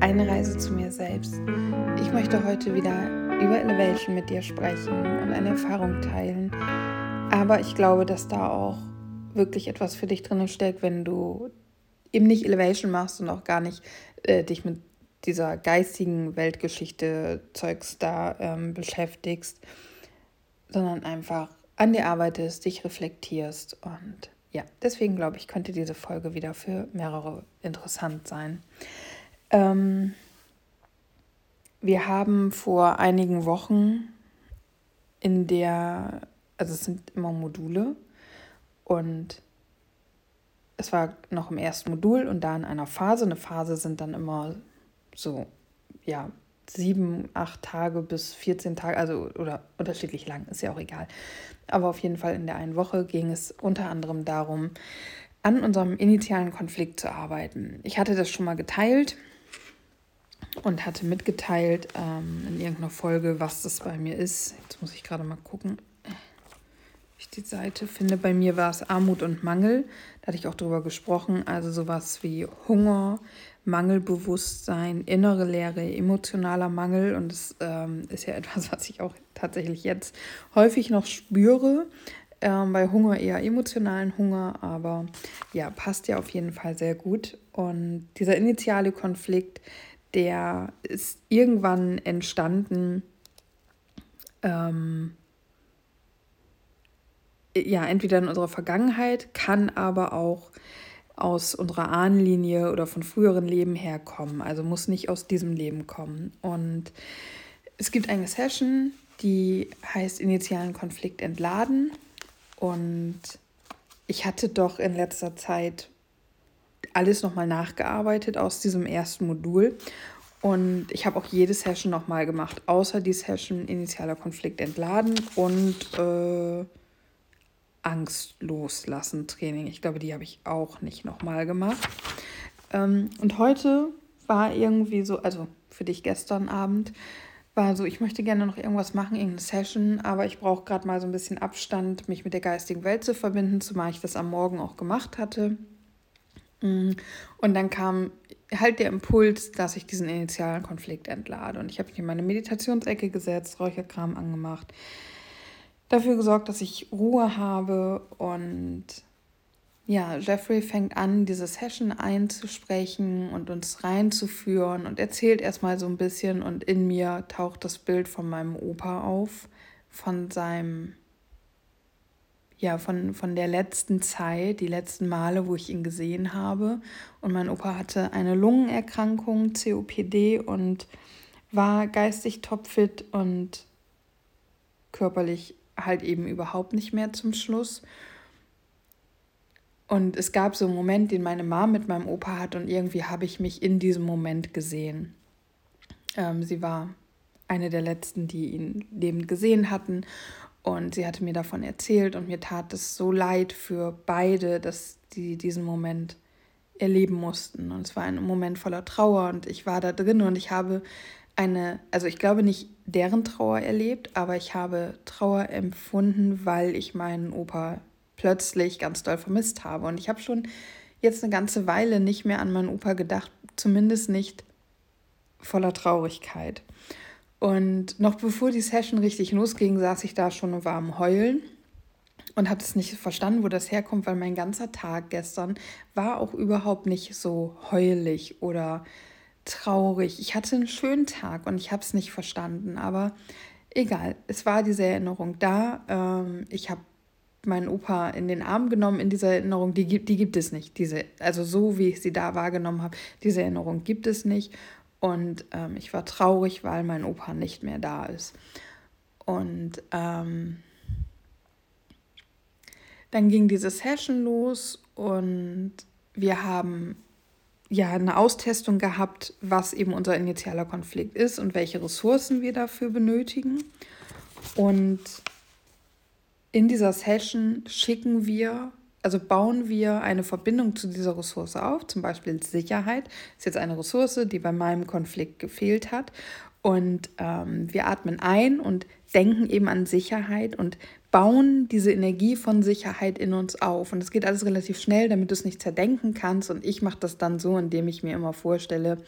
eine Reise zu mir selbst. Ich möchte heute wieder über Elevation mit dir sprechen und eine Erfahrung teilen. Aber ich glaube, dass da auch wirklich etwas für dich drin steckt, wenn du eben nicht Elevation machst und auch gar nicht äh, dich mit dieser geistigen Weltgeschichte Zeugs da ähm, beschäftigst, sondern einfach an dir arbeitest, dich reflektierst und ja, deswegen glaube ich, könnte diese Folge wieder für mehrere interessant sein. Ähm, wir haben vor einigen Wochen in der, also es sind immer Module und es war noch im ersten Modul und da in einer Phase. Eine Phase sind dann immer so, ja, sieben, acht Tage bis 14 Tage, also oder unterschiedlich lang, ist ja auch egal. Aber auf jeden Fall in der einen Woche ging es unter anderem darum, an unserem initialen Konflikt zu arbeiten. Ich hatte das schon mal geteilt und hatte mitgeteilt ähm, in irgendeiner Folge, was das bei mir ist. Jetzt muss ich gerade mal gucken, ich die Seite finde. Bei mir war es Armut und Mangel. Da hatte ich auch drüber gesprochen. Also sowas wie Hunger, Mangelbewusstsein, innere Leere, emotionaler Mangel. Und das ähm, ist ja etwas, was ich auch tatsächlich jetzt häufig noch spüre. Ähm, bei Hunger eher emotionalen Hunger, aber ja, passt ja auf jeden Fall sehr gut. Und dieser initiale Konflikt, der ist irgendwann entstanden, ähm, ja, entweder in unserer Vergangenheit, kann aber auch aus unserer Ahnenlinie oder von früheren Leben herkommen. Also muss nicht aus diesem Leben kommen. Und es gibt eine Session, die heißt Initialen Konflikt entladen. Und ich hatte doch in letzter Zeit alles nochmal nachgearbeitet aus diesem ersten Modul. Und ich habe auch jede Session nochmal gemacht, außer die Session Initialer Konflikt entladen und äh, Angst loslassen Training. Ich glaube, die habe ich auch nicht nochmal gemacht. Ähm, und heute war irgendwie so, also für dich gestern Abend, war so, ich möchte gerne noch irgendwas machen, irgendeine Session, aber ich brauche gerade mal so ein bisschen Abstand, mich mit der geistigen Welt zu verbinden, zumal ich das am Morgen auch gemacht hatte. Mm, und dann kam halt der Impuls, dass ich diesen initialen Konflikt entlade. Und ich habe mich in meine Meditationsecke gesetzt, Räucherkram angemacht, dafür gesorgt, dass ich Ruhe habe. Und ja, Jeffrey fängt an, diese Session einzusprechen und uns reinzuführen und erzählt erstmal so ein bisschen. Und in mir taucht das Bild von meinem Opa auf, von seinem, ja, von, von der letzten Zeit, die letzten Male, wo ich ihn gesehen habe. Und mein Opa hatte eine Lungenerkrankung, COPD und war geistig topfit und körperlich halt eben überhaupt nicht mehr zum Schluss. Und es gab so einen Moment, den meine Mom mit meinem Opa hat und irgendwie habe ich mich in diesem Moment gesehen. Ähm, sie war eine der letzten, die ihn lebend gesehen hatten und sie hatte mir davon erzählt und mir tat es so leid für beide, dass die diesen Moment erleben mussten. Und es war ein Moment voller Trauer und ich war da drin und ich habe eine, also ich glaube nicht deren Trauer erlebt, aber ich habe Trauer empfunden, weil ich meinen Opa plötzlich ganz doll vermisst habe. Und ich habe schon jetzt eine ganze Weile nicht mehr an meinen Opa gedacht, zumindest nicht voller Traurigkeit. Und noch bevor die Session richtig losging, saß ich da schon und war am Heulen und habe es nicht verstanden, wo das herkommt, weil mein ganzer Tag gestern war auch überhaupt nicht so heulig oder traurig. Ich hatte einen schönen Tag und ich habe es nicht verstanden, aber egal, es war diese Erinnerung da. Ähm, ich habe meinen Opa in den Arm genommen in dieser Erinnerung, die, die gibt es nicht. Diese, also so wie ich sie da wahrgenommen habe, diese Erinnerung gibt es nicht. Und ähm, ich war traurig, weil mein Opa nicht mehr da ist. Und ähm, dann ging diese Session los und wir haben ja eine Austestung gehabt, was eben unser initialer Konflikt ist und welche Ressourcen wir dafür benötigen. Und in dieser Session schicken wir, also bauen wir eine Verbindung zu dieser Ressource auf, zum Beispiel Sicherheit ist jetzt eine Ressource, die bei meinem Konflikt gefehlt hat. Und ähm, wir atmen ein und denken eben an Sicherheit und bauen diese Energie von Sicherheit in uns auf. Und es geht alles relativ schnell, damit du es nicht zerdenken kannst. Und ich mache das dann so, indem ich mir immer vorstelle,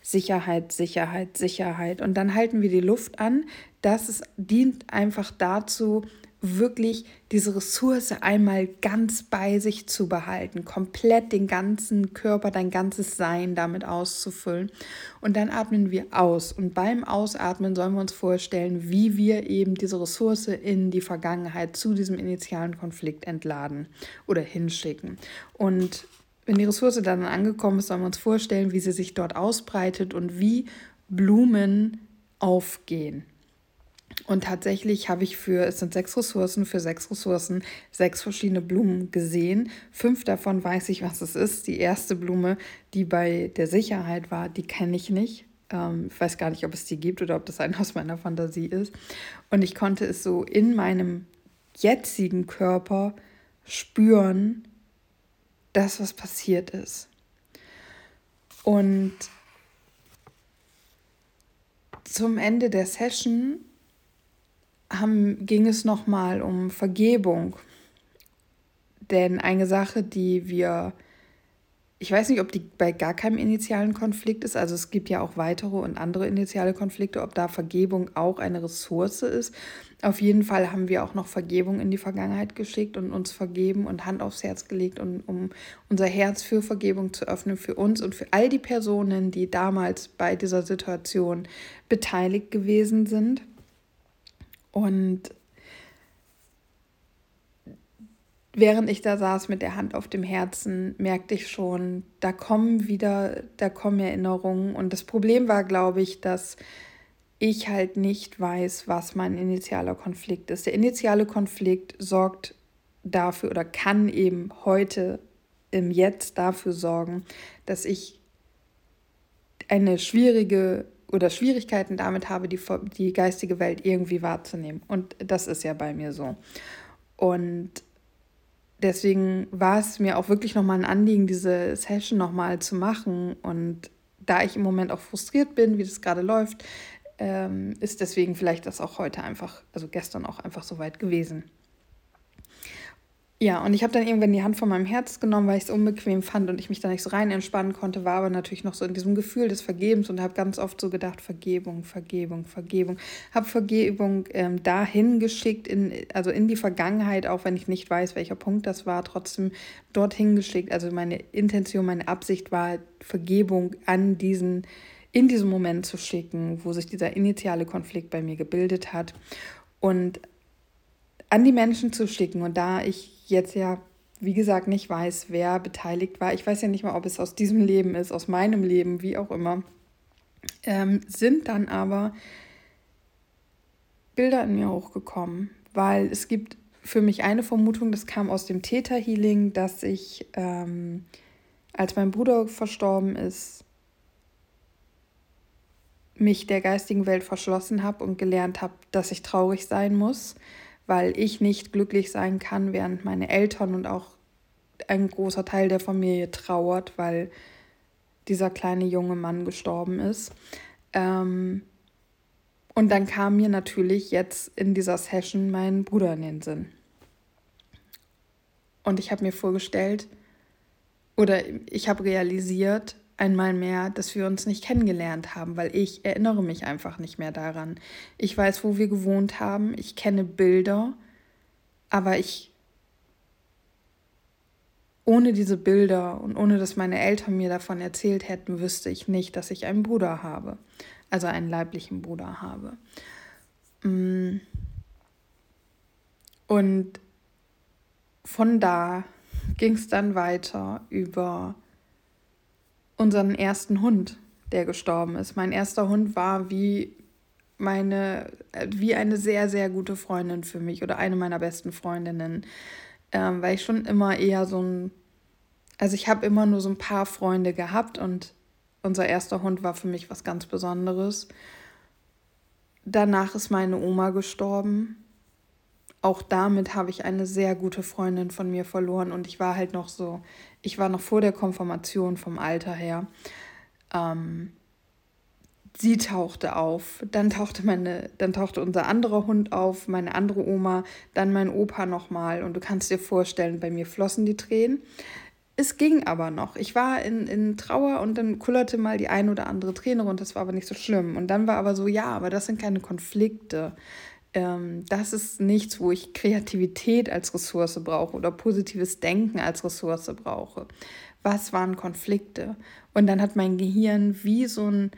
Sicherheit, Sicherheit, Sicherheit. Und dann halten wir die Luft an. Das ist, dient einfach dazu, wirklich diese Ressource einmal ganz bei sich zu behalten, komplett den ganzen Körper, dein ganzes Sein damit auszufüllen. Und dann atmen wir aus. Und beim Ausatmen sollen wir uns vorstellen, wie wir eben diese Ressource in die Vergangenheit zu diesem initialen Konflikt entladen oder hinschicken. Und wenn die Ressource dann angekommen ist, sollen wir uns vorstellen, wie sie sich dort ausbreitet und wie Blumen aufgehen. Und tatsächlich habe ich für, es sind sechs Ressourcen, für sechs Ressourcen sechs verschiedene Blumen gesehen. Fünf davon weiß ich, was es ist. Die erste Blume, die bei der Sicherheit war, die kenne ich nicht. Ähm, ich weiß gar nicht, ob es die gibt oder ob das ein aus meiner Fantasie ist. Und ich konnte es so in meinem jetzigen Körper spüren, das, was passiert ist. Und zum Ende der Session haben, ging es nochmal um Vergebung. Denn eine Sache, die wir, ich weiß nicht, ob die bei gar keinem initialen Konflikt ist, also es gibt ja auch weitere und andere initiale Konflikte, ob da Vergebung auch eine Ressource ist. Auf jeden Fall haben wir auch noch Vergebung in die Vergangenheit geschickt und uns vergeben und Hand aufs Herz gelegt, und, um unser Herz für Vergebung zu öffnen, für uns und für all die Personen, die damals bei dieser Situation beteiligt gewesen sind. Und während ich da saß mit der Hand auf dem Herzen, merkte ich schon, da kommen wieder, da kommen Erinnerungen. Und das Problem war, glaube ich, dass ich halt nicht weiß, was mein initialer Konflikt ist. Der initiale Konflikt sorgt dafür oder kann eben heute im Jetzt dafür sorgen, dass ich eine schwierige oder Schwierigkeiten damit habe, die, die geistige Welt irgendwie wahrzunehmen. Und das ist ja bei mir so. Und deswegen war es mir auch wirklich nochmal ein Anliegen, diese Session nochmal zu machen. Und da ich im Moment auch frustriert bin, wie das gerade läuft, ähm, ist deswegen vielleicht das auch heute einfach, also gestern auch einfach so weit gewesen. Ja, und ich habe dann irgendwann die Hand von meinem Herz genommen, weil ich es unbequem fand und ich mich da nicht so rein entspannen konnte, war aber natürlich noch so in diesem Gefühl des Vergebens und habe ganz oft so gedacht, Vergebung, Vergebung, Vergebung. Habe Vergebung ähm, dahin geschickt, in, also in die Vergangenheit, auch wenn ich nicht weiß, welcher Punkt das war, trotzdem dorthin geschickt. Also meine Intention, meine Absicht war, Vergebung an diesen, in diesem Moment zu schicken, wo sich dieser initiale Konflikt bei mir gebildet hat. Und an die Menschen zu schicken. Und da ich jetzt ja, wie gesagt, nicht weiß, wer beteiligt war, ich weiß ja nicht mal, ob es aus diesem Leben ist, aus meinem Leben, wie auch immer, ähm, sind dann aber Bilder in mir hochgekommen, weil es gibt für mich eine Vermutung, das kam aus dem Täter-Healing, dass ich, ähm, als mein Bruder verstorben ist, mich der geistigen Welt verschlossen habe und gelernt habe, dass ich traurig sein muss weil ich nicht glücklich sein kann, während meine Eltern und auch ein großer Teil der Familie trauert, weil dieser kleine junge Mann gestorben ist. Ähm, und dann kam mir natürlich jetzt in dieser Session mein Bruder in den Sinn. Und ich habe mir vorgestellt, oder ich habe realisiert, einmal mehr, dass wir uns nicht kennengelernt haben, weil ich erinnere mich einfach nicht mehr daran. Ich weiß, wo wir gewohnt haben, ich kenne Bilder, aber ich ohne diese Bilder und ohne dass meine Eltern mir davon erzählt hätten, wüsste ich nicht, dass ich einen Bruder habe, also einen leiblichen Bruder habe. Mm. Und von da ging es dann weiter über unseren ersten Hund, der gestorben ist. Mein erster Hund war wie meine, wie eine sehr, sehr gute Freundin für mich oder eine meiner besten Freundinnen, ähm, weil ich schon immer eher so ein, also ich habe immer nur so ein paar Freunde gehabt und unser erster Hund war für mich was ganz Besonderes. Danach ist meine Oma gestorben auch damit habe ich eine sehr gute Freundin von mir verloren und ich war halt noch so, ich war noch vor der Konfirmation vom Alter her. Ähm, sie tauchte auf, dann tauchte meine, dann tauchte unser anderer Hund auf, meine andere Oma, dann mein Opa nochmal und du kannst dir vorstellen, bei mir flossen die Tränen. Es ging aber noch. Ich war in, in Trauer und dann kullerte mal die ein oder andere Träne runter. Das war aber nicht so schlimm. Und dann war aber so, ja, aber das sind keine Konflikte. Ähm, das ist nichts, wo ich Kreativität als Ressource brauche oder positives Denken als Ressource brauche. Was waren Konflikte? Und dann hat mein Gehirn wie so ein,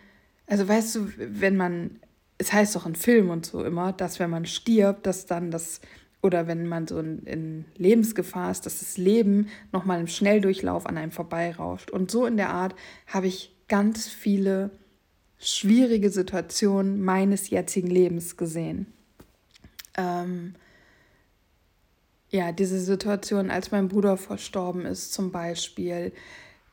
also weißt du, wenn man, es heißt doch in Film und so immer, dass wenn man stirbt, dass dann das oder wenn man so in, in Lebensgefahr ist, dass das Leben nochmal im Schnelldurchlauf an einem vorbeirauscht. Und so in der Art habe ich ganz viele schwierige Situationen meines jetzigen Lebens gesehen. Ähm, ja, diese Situation, als mein Bruder verstorben ist zum Beispiel,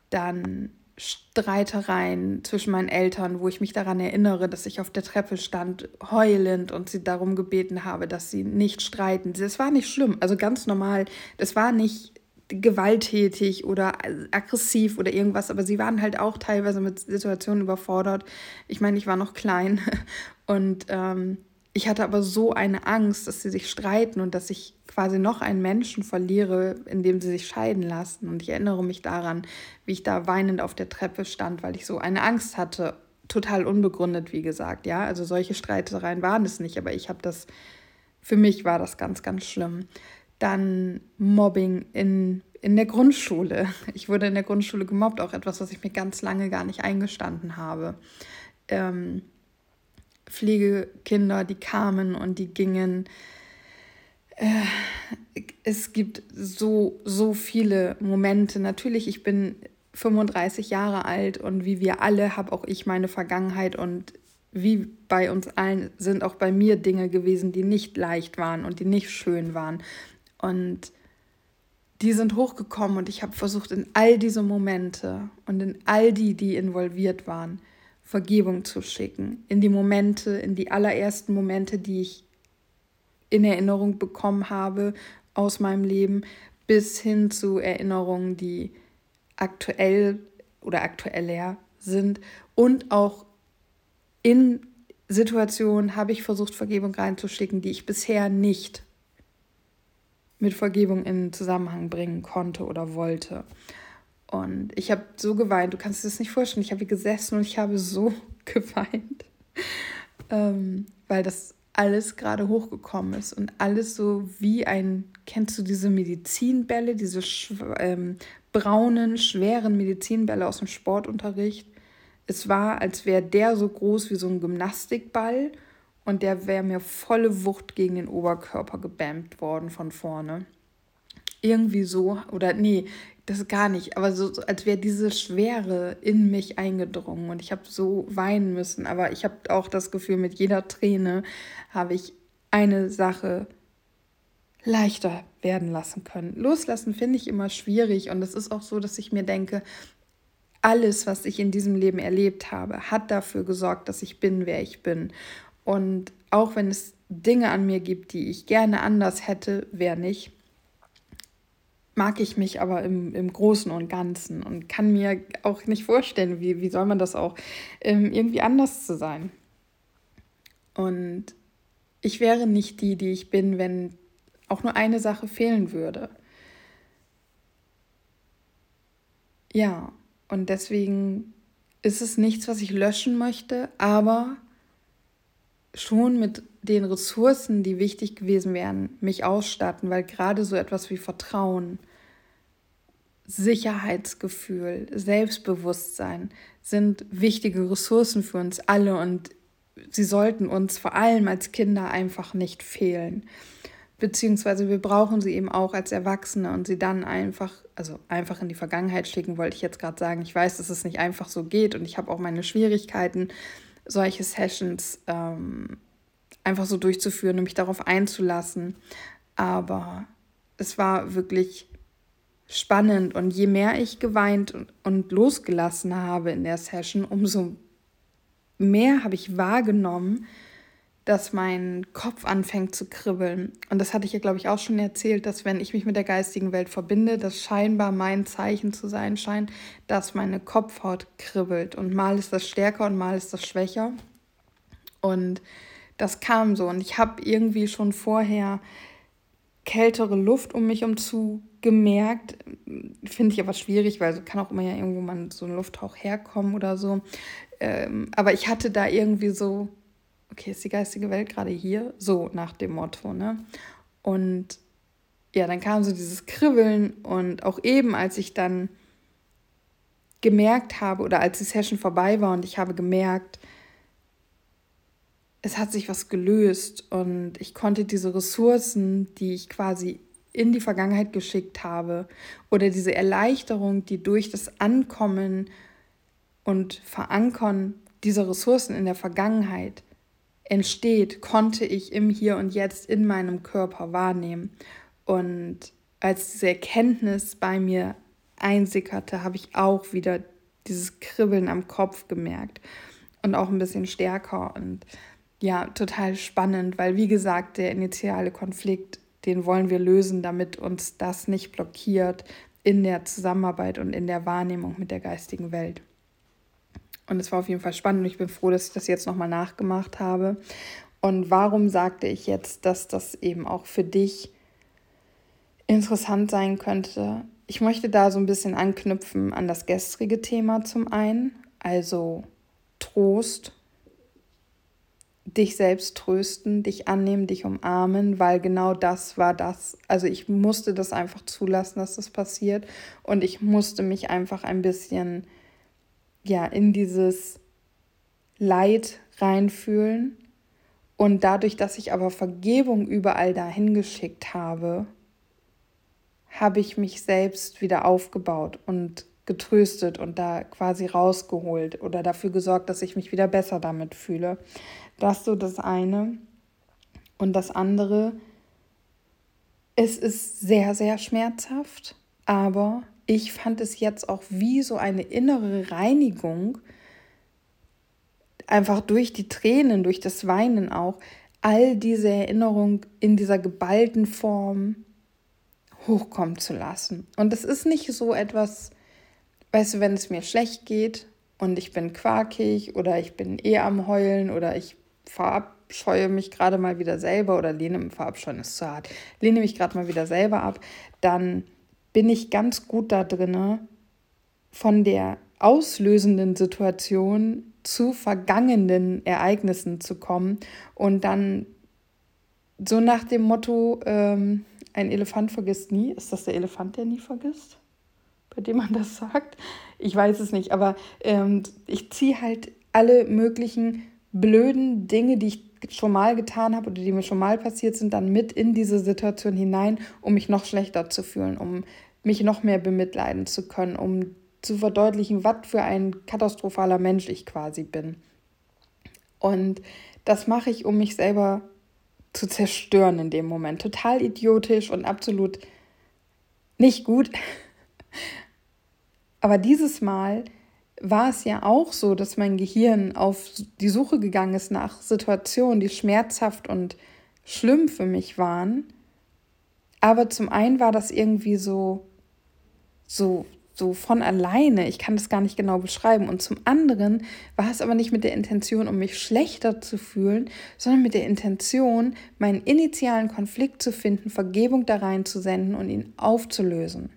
dann Streitereien zwischen meinen Eltern, wo ich mich daran erinnere, dass ich auf der Treppe stand, heulend und sie darum gebeten habe, dass sie nicht streiten. Das war nicht schlimm, also ganz normal. Das war nicht gewalttätig oder aggressiv oder irgendwas, aber sie waren halt auch teilweise mit Situationen überfordert. Ich meine, ich war noch klein und ähm, ich hatte aber so eine Angst, dass sie sich streiten und dass ich quasi noch einen Menschen verliere, indem sie sich scheiden lassen. Und ich erinnere mich daran, wie ich da weinend auf der Treppe stand, weil ich so eine Angst hatte. Total unbegründet, wie gesagt. Ja, also solche Streitereien waren es nicht, aber ich habe das, für mich war das ganz, ganz schlimm. Dann Mobbing in, in der Grundschule. Ich wurde in der Grundschule gemobbt, auch etwas, was ich mir ganz lange gar nicht eingestanden habe. Ähm, Pflegekinder, die kamen und die gingen. Äh, es gibt so, so viele Momente. Natürlich, ich bin 35 Jahre alt und wie wir alle habe auch ich meine Vergangenheit und wie bei uns allen sind auch bei mir Dinge gewesen, die nicht leicht waren und die nicht schön waren. Und die sind hochgekommen und ich habe versucht, in all diese Momente und in all die, die involviert waren, Vergebung zu schicken, in die Momente, in die allerersten Momente, die ich in Erinnerung bekommen habe aus meinem Leben, bis hin zu Erinnerungen, die aktuell oder aktueller sind und auch in Situationen habe ich versucht, Vergebung reinzuschicken, die ich bisher nicht mit Vergebung in Zusammenhang bringen konnte oder wollte. Und ich habe so geweint, du kannst dir das nicht vorstellen. Ich habe gesessen und ich habe so geweint, ähm, weil das alles gerade hochgekommen ist und alles so wie ein, kennst du diese Medizinbälle, diese ähm, braunen, schweren Medizinbälle aus dem Sportunterricht? Es war, als wäre der so groß wie so ein Gymnastikball und der wäre mir volle Wucht gegen den Oberkörper gebämmt worden von vorne. Irgendwie so, oder nee, das gar nicht, aber so, als wäre diese Schwere in mich eingedrungen und ich habe so weinen müssen. Aber ich habe auch das Gefühl, mit jeder Träne habe ich eine Sache leichter werden lassen können. Loslassen finde ich immer schwierig und es ist auch so, dass ich mir denke, alles, was ich in diesem Leben erlebt habe, hat dafür gesorgt, dass ich bin, wer ich bin. Und auch wenn es Dinge an mir gibt, die ich gerne anders hätte, wer nicht, mag ich mich aber im, im Großen und Ganzen und kann mir auch nicht vorstellen, wie, wie soll man das auch, ähm, irgendwie anders zu sein. Und ich wäre nicht die, die ich bin, wenn auch nur eine Sache fehlen würde. Ja, und deswegen ist es nichts, was ich löschen möchte, aber schon mit den Ressourcen, die wichtig gewesen wären, mich ausstatten, weil gerade so etwas wie Vertrauen, Sicherheitsgefühl, Selbstbewusstsein sind wichtige Ressourcen für uns alle und sie sollten uns vor allem als Kinder einfach nicht fehlen. Beziehungsweise wir brauchen sie eben auch als Erwachsene und sie dann einfach, also einfach in die Vergangenheit schicken, wollte ich jetzt gerade sagen. Ich weiß, dass es nicht einfach so geht und ich habe auch meine Schwierigkeiten, solche Sessions ähm, einfach so durchzuführen und mich darauf einzulassen. Aber es war wirklich spannend. Und je mehr ich geweint und, losgelassen habe in der Session, umso mehr habe ich wahrgenommen, dass mein Kopf anfängt zu kribbeln. Und das hatte ich ja, glaube ich, auch schon erzählt, dass wenn ich mich mit der geistigen Welt verbinde, das scheinbar mein Zeichen zu sein scheint, dass meine Kopfhaut kribbelt. Und mal ist das stärker und mal ist das schwächer. Und das kam so. Und ich habe irgendwie schon vorher kältere Luft um mich um zu gemerkt. Finde ich aber schwierig, weil so kann auch immer ja irgendwo mal so ein Lufthauch herkommen oder so. Ähm, aber ich hatte da irgendwie so okay, ist die geistige Welt gerade hier? So nach dem Motto, ne? Und ja, dann kam so dieses Kribbeln und auch eben, als ich dann gemerkt habe oder als die Session vorbei war und ich habe gemerkt, es hat sich was gelöst und ich konnte diese Ressourcen, die ich quasi in die Vergangenheit geschickt habe oder diese Erleichterung, die durch das Ankommen und Verankern dieser Ressourcen in der Vergangenheit entsteht, konnte ich im Hier und Jetzt in meinem Körper wahrnehmen. Und als diese Erkenntnis bei mir einsickerte, habe ich auch wieder dieses Kribbeln am Kopf gemerkt und auch ein bisschen stärker und ja, total spannend, weil wie gesagt, der initiale Konflikt, den wollen wir lösen, damit uns das nicht blockiert in der Zusammenarbeit und in der Wahrnehmung mit der geistigen Welt. Und es war auf jeden Fall spannend und ich bin froh, dass ich das jetzt nochmal nachgemacht habe. Und warum sagte ich jetzt, dass das eben auch für dich interessant sein könnte? Ich möchte da so ein bisschen anknüpfen an das gestrige Thema zum einen, also Trost, dich selbst trösten, dich annehmen, dich umarmen, weil genau das war das. Also ich musste das einfach zulassen, dass das passiert und ich musste mich einfach ein bisschen ja, in dieses Leid reinfühlen. Und dadurch, dass ich aber Vergebung überall dahin geschickt habe, habe ich mich selbst wieder aufgebaut und getröstet und da quasi rausgeholt oder dafür gesorgt, dass ich mich wieder besser damit fühle. Das so das eine. Und das andere, es ist sehr, sehr schmerzhaft, aber ich fand es jetzt auch wie so eine innere Reinigung, einfach durch die Tränen, durch das Weinen auch, all diese Erinnerung in dieser geballten Form hochkommen zu lassen. Und es ist nicht so etwas, weißt du, wenn es mir schlecht geht und ich bin quakig oder ich bin eh am Heulen oder ich verabscheue mich gerade mal wieder selber oder lehne, verabscheuen ist zu hart, lehne mich gerade mal wieder selber ab, dann bin ich ganz gut da drin, von der auslösenden Situation zu vergangenen Ereignissen zu kommen und dann so nach dem Motto, ähm, ein Elefant vergisst nie. Ist das der Elefant, der nie vergisst? Bei dem man das sagt? Ich weiß es nicht, aber ähm, ich ziehe halt alle möglichen blöden Dinge, die ich schon mal getan habe oder die mir schon mal passiert sind, dann mit in diese Situation hinein, um mich noch schlechter zu fühlen, um mich noch mehr bemitleiden zu können, um zu verdeutlichen, was für ein katastrophaler Mensch ich quasi bin. Und das mache ich, um mich selber zu zerstören in dem Moment. Total idiotisch und absolut nicht gut. Aber dieses Mal war es ja auch so, dass mein Gehirn auf die Suche gegangen ist nach Situationen, die schmerzhaft und schlimm für mich waren. Aber zum einen war das irgendwie so, so, so von alleine. Ich kann das gar nicht genau beschreiben. Und zum anderen war es aber nicht mit der Intention, um mich schlechter zu fühlen, sondern mit der Intention, meinen initialen Konflikt zu finden, Vergebung da reinzusenden und ihn aufzulösen.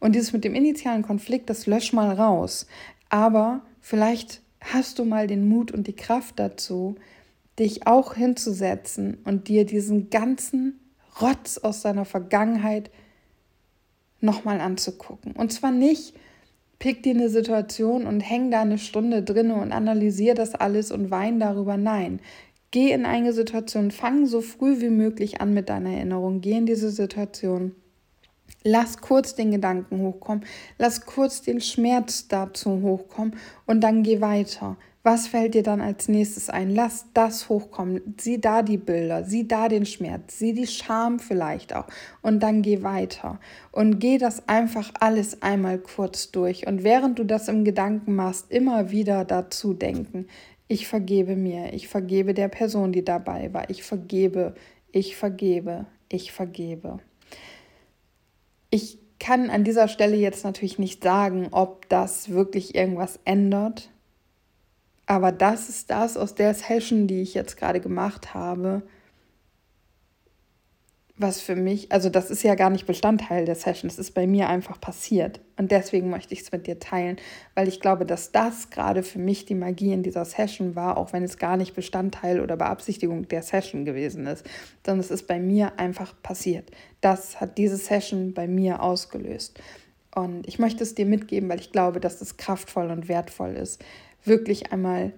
Und dieses mit dem initialen Konflikt, das lösch mal raus. Aber vielleicht hast du mal den Mut und die Kraft dazu, dich auch hinzusetzen und dir diesen ganzen Rotz aus deiner Vergangenheit nochmal anzugucken. Und zwar nicht, pick dir eine Situation und häng da eine Stunde drin und analysier das alles und wein darüber. Nein, geh in eine Situation, fang so früh wie möglich an mit deiner Erinnerung, geh in diese Situation Lass kurz den Gedanken hochkommen, lass kurz den Schmerz dazu hochkommen und dann geh weiter. Was fällt dir dann als nächstes ein? Lass das hochkommen. Sieh da die Bilder, sieh da den Schmerz, sieh die Scham vielleicht auch und dann geh weiter. Und geh das einfach alles einmal kurz durch. Und während du das im Gedanken machst, immer wieder dazu denken, Ich vergebe mir, ich vergebe der Person, die dabei war. Ich vergebe, ich vergebe, ich vergebe. Ich kann an dieser Stelle jetzt natürlich nicht sagen, ob das wirklich irgendwas ändert. Aber das ist das aus der Session, die ich jetzt gerade gemacht habe, was für mich, also das ist ja gar nicht Bestandteil der Session, es ist bei mir einfach passiert. Und deswegen möchte ich es mit dir teilen, weil ich glaube, dass das gerade für mich die Magie in dieser Session war, auch wenn es gar nicht Bestandteil oder Beabsichtigung der Session gewesen ist, sondern es ist bei mir einfach passiert. Das hat diese Session bei mir ausgelöst. Und ich möchte es dir mitgeben, weil ich glaube, dass es kraftvoll und wertvoll ist, wirklich einmal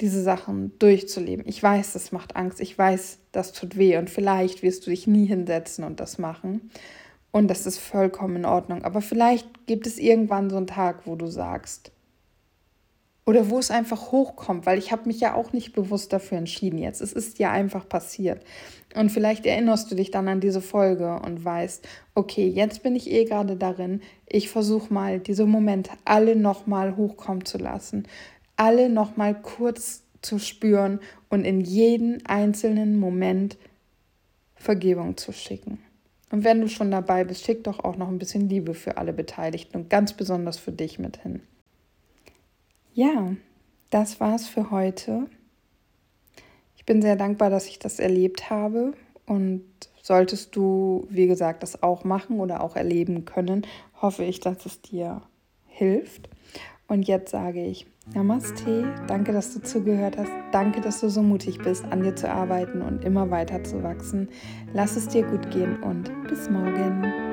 diese Sachen durchzuleben. Ich weiß, das macht Angst. Ich weiß, das tut weh und vielleicht wirst du dich nie hinsetzen und das machen. Und das ist vollkommen in Ordnung. Aber vielleicht gibt es irgendwann so einen Tag, wo du sagst, oder wo es einfach hochkommt, weil ich habe mich ja auch nicht bewusst dafür entschieden jetzt. Es ist ja einfach passiert. Und vielleicht erinnerst du dich dann an diese Folge und weißt, okay, jetzt bin ich eh gerade darin. Ich versuche mal, diese Momente alle nochmal hochkommen zu lassen alle nochmal kurz zu spüren und in jeden einzelnen Moment Vergebung zu schicken. Und wenn du schon dabei bist, schick doch auch noch ein bisschen Liebe für alle Beteiligten und ganz besonders für dich mit hin. Ja, das war's für heute. Ich bin sehr dankbar, dass ich das erlebt habe und solltest du, wie gesagt, das auch machen oder auch erleben können, hoffe ich, dass es dir hilft. Und jetzt sage ich Namaste, danke, dass du zugehört hast, danke, dass du so mutig bist, an dir zu arbeiten und immer weiter zu wachsen. Lass es dir gut gehen und bis morgen.